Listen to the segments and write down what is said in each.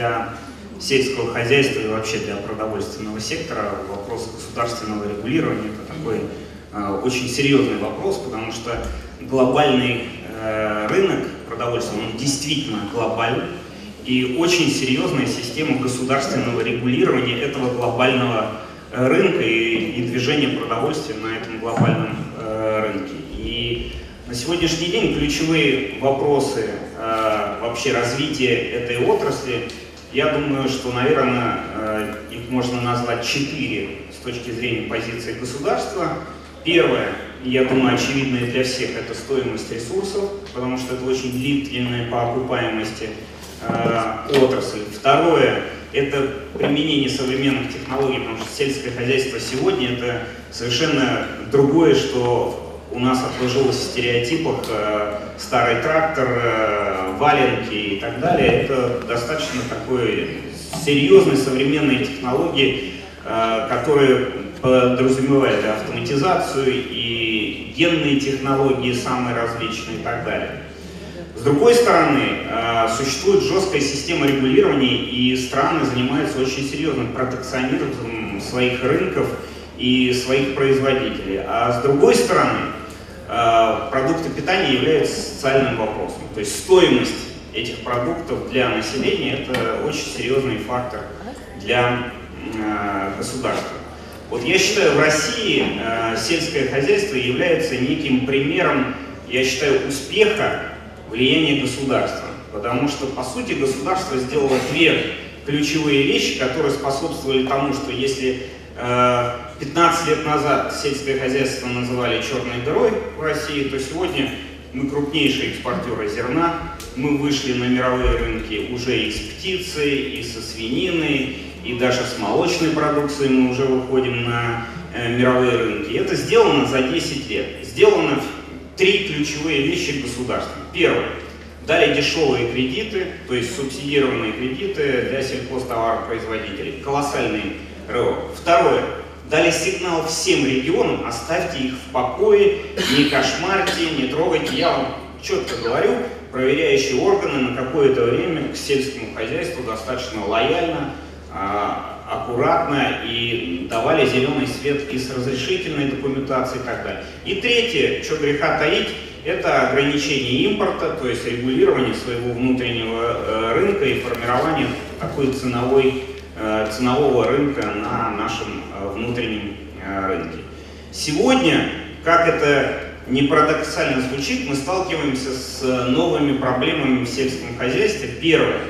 для сельского хозяйства и вообще для продовольственного сектора вопрос государственного регулирования это такой э, очень серьезный вопрос, потому что глобальный э, рынок продовольствия, он действительно глобальный, и очень серьезная система государственного регулирования этого глобального э, рынка и, и движения продовольствия на этом глобальном э, рынке. И на сегодняшний день ключевые вопросы э, вообще развития этой отрасли я думаю, что, наверное, э, их можно назвать четыре с точки зрения позиции государства. Первое, я думаю, очевидное для всех, это стоимость ресурсов, потому что это очень длительная по окупаемости э, отрасль. Второе, это применение современных технологий, потому что сельское хозяйство сегодня это совершенно другое, что у нас отложилось в стереотипах э, старый трактор, э, валенки и так далее. Это достаточно такой серьезной современные технологии, э, которые подразумевают автоматизацию и генные технологии самые различные и так далее. С другой стороны, э, существует жесткая система регулирования, и страны занимаются очень серьезным протекционизмом своих рынков и своих производителей. А с другой стороны, продукты питания являются социальным вопросом. То есть стоимость этих продуктов для населения – это очень серьезный фактор для э, государства. Вот я считаю, в России э, сельское хозяйство является неким примером, я считаю, успеха влияния государства. Потому что, по сути, государство сделало две ключевые вещи, которые способствовали тому, что если 15 лет назад сельское хозяйство называли черной дырой в России, то сегодня мы крупнейшие экспортеры зерна, мы вышли на мировые рынки уже и с птицы, и со свинины, и даже с молочной продукцией мы уже выходим на э, мировые рынки. Это сделано за 10 лет. Сделано три ключевые вещи государства. Первое. Дали дешевые кредиты, то есть субсидированные кредиты для сельхозтоваропроизводителей. Колоссальный рывок. Второе дали сигнал всем регионам, оставьте их в покое, не кошмарьте, не трогайте. Я вам четко говорю, проверяющие органы на какое-то время к сельскому хозяйству достаточно лояльно, а, аккуратно и давали зеленый свет и с разрешительной документацией и так далее. И третье, что греха таить, это ограничение импорта, то есть регулирование своего внутреннего э, рынка и формирование такой ценовой Э, ценового рынка на нашем внутреннем э, рынке. Сегодня, как это не парадоксально звучит, мы сталкиваемся с новыми проблемами в сельском хозяйстве. Первое.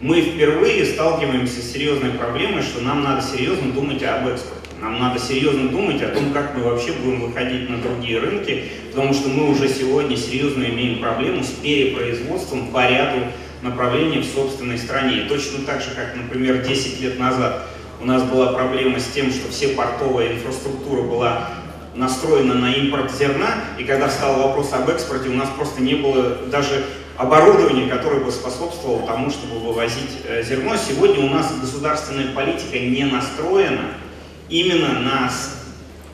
Мы впервые сталкиваемся с серьезной проблемой, что нам надо серьезно думать об экспорте. Нам надо серьезно думать о том, как мы вообще будем выходить на другие рынки, потому что мы уже сегодня серьезно имеем проблему с перепроизводством по ряду направление в собственной стране. И точно так же, как, например, 10 лет назад у нас была проблема с тем, что все портовая инфраструктура была настроена на импорт зерна, и когда встал вопрос об экспорте, у нас просто не было даже оборудования, которое бы способствовало тому, чтобы вывозить э, зерно. Сегодня у нас государственная политика не настроена именно на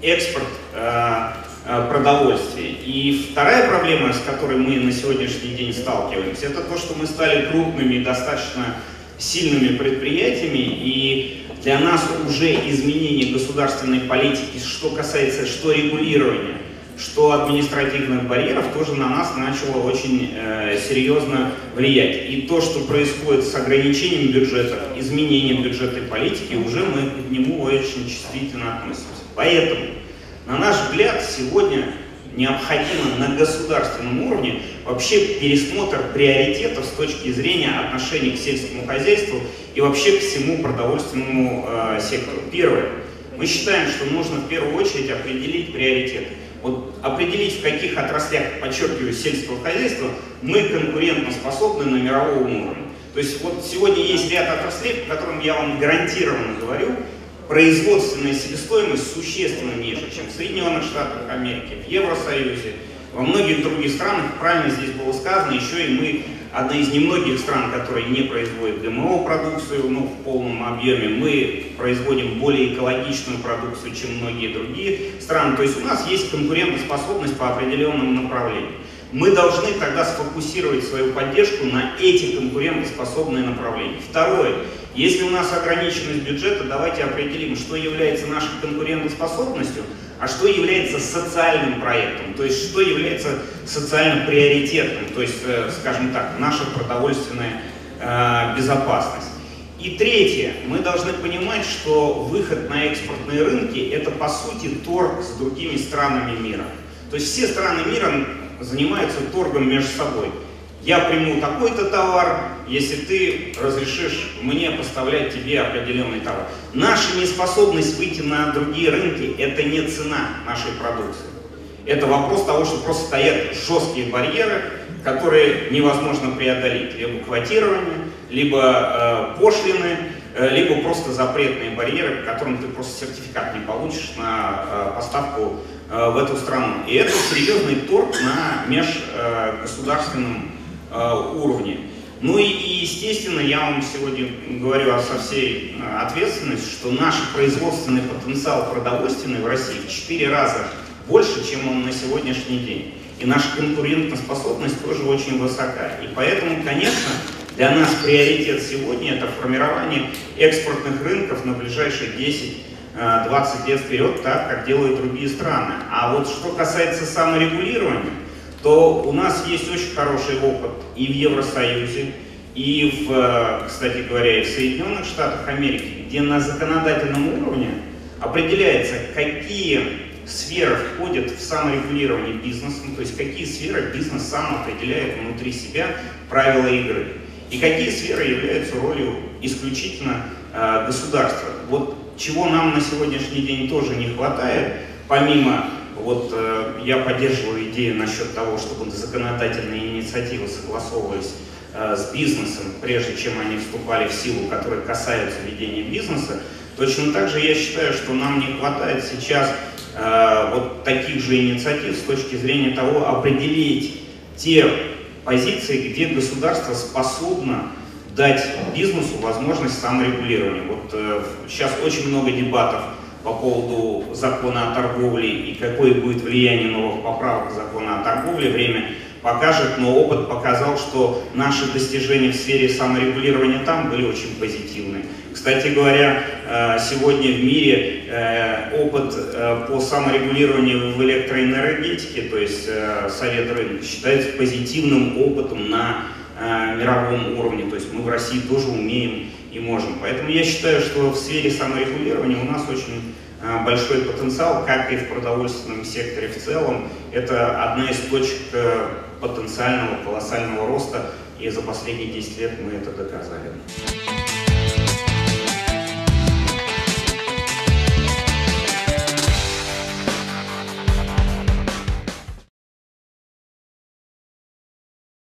экспорт э, Э, продовольствия. И вторая проблема, с которой мы на сегодняшний день сталкиваемся, это то, что мы стали крупными, достаточно сильными предприятиями, и для нас уже изменение государственной политики, что касается, что регулирования, что административных барьеров, тоже на нас начало очень э, серьезно влиять. И то, что происходит с ограничением бюджета, изменением бюджетной политики, уже мы к нему очень чувствительно относимся. Поэтому на наш взгляд, сегодня необходимо на государственном уровне вообще пересмотр приоритетов с точки зрения отношений к сельскому хозяйству и вообще к всему продовольственному э, сектору. Первое. Мы считаем, что нужно в первую очередь определить приоритеты. Вот определить, в каких отраслях, подчеркиваю, сельского хозяйства мы конкурентоспособны на мировом уровне. То есть вот сегодня есть ряд отраслей, по которым я вам гарантированно говорю, производственная себестоимость существенно ниже, чем в Соединенных Штатах Америки, в Евросоюзе, во многих других странах, правильно здесь было сказано, еще и мы одна из немногих стран, которые не производят ГМО-продукцию ну, в полном объеме. Мы производим более экологичную продукцию, чем многие другие страны. То есть у нас есть конкурентоспособность по определенным направлениям. мы должны тогда сфокусировать свою поддержку на эти конкурентоспособные направления. Второе. Если у нас ограниченность бюджета, давайте определим, что является нашей конкурентоспособностью, а что является социальным проектом, то есть что является социально приоритетным, то есть, э, скажем так, наша продовольственная э, безопасность. И третье, мы должны понимать, что выход на экспортные рынки – это по сути торг с другими странами мира. То есть все страны мира занимаются торгом между собой. Я приму такой-то товар, если ты разрешишь мне поставлять тебе определенный товар. Наша неспособность выйти на другие рынки – это не цена нашей продукции. Это вопрос того, что просто стоят жесткие барьеры, которые невозможно преодолеть. Либо квотирование, либо э, пошлины, э, либо просто запретные барьеры, по которым ты просто сертификат не получишь на э, поставку э, в эту страну. И это серьезный торг на межгосударственном э, уровне. Ну и, и, естественно, я вам сегодня говорю со всей э, ответственностью, что наш производственный потенциал продовольственный в России в 4 раза больше, чем он на сегодняшний день. И наша конкурентоспособность тоже очень высока. И поэтому, конечно, для нас приоритет сегодня это формирование экспортных рынков на ближайшие 10-20 э, лет вперед, так как делают другие страны. А вот что касается саморегулирования, то у нас есть очень хороший опыт и в Евросоюзе, и, в, э, кстати говоря, и в Соединенных Штатах Америки, где на законодательном уровне определяется, какие сферы входят в саморегулирование бизнеса, то есть какие сферы бизнес сам определяет внутри себя правила игры. И какие сферы являются ролью исключительно э, государства. Вот чего нам на сегодняшний день тоже не хватает, помимо, вот э, я поддерживаю идею насчет того, чтобы законодательные инициативы согласовывались э, с бизнесом, прежде чем они вступали в силу, которые касаются ведения бизнеса, точно так же я считаю, что нам не хватает сейчас э, вот таких же инициатив с точки зрения того, определить те позиции, где государство способно дать бизнесу возможность саморегулирования. Вот э, сейчас очень много дебатов по поводу закона о торговле и какое будет влияние новых поправок закона о торговле. Время покажет, но опыт показал, что наши достижения в сфере саморегулирования там были очень позитивные. Кстати говоря, э, сегодня в мире э, опыт э, по саморегулированию в электроэнергетике, то есть совет рынка, считается позитивным опытом на мировом уровне. То есть мы в России тоже умеем и можем. Поэтому я считаю, что в сфере саморегулирования у нас очень большой потенциал, как и в продовольственном секторе в целом. Это одна из точек потенциального колоссального роста, и за последние 10 лет мы это доказали.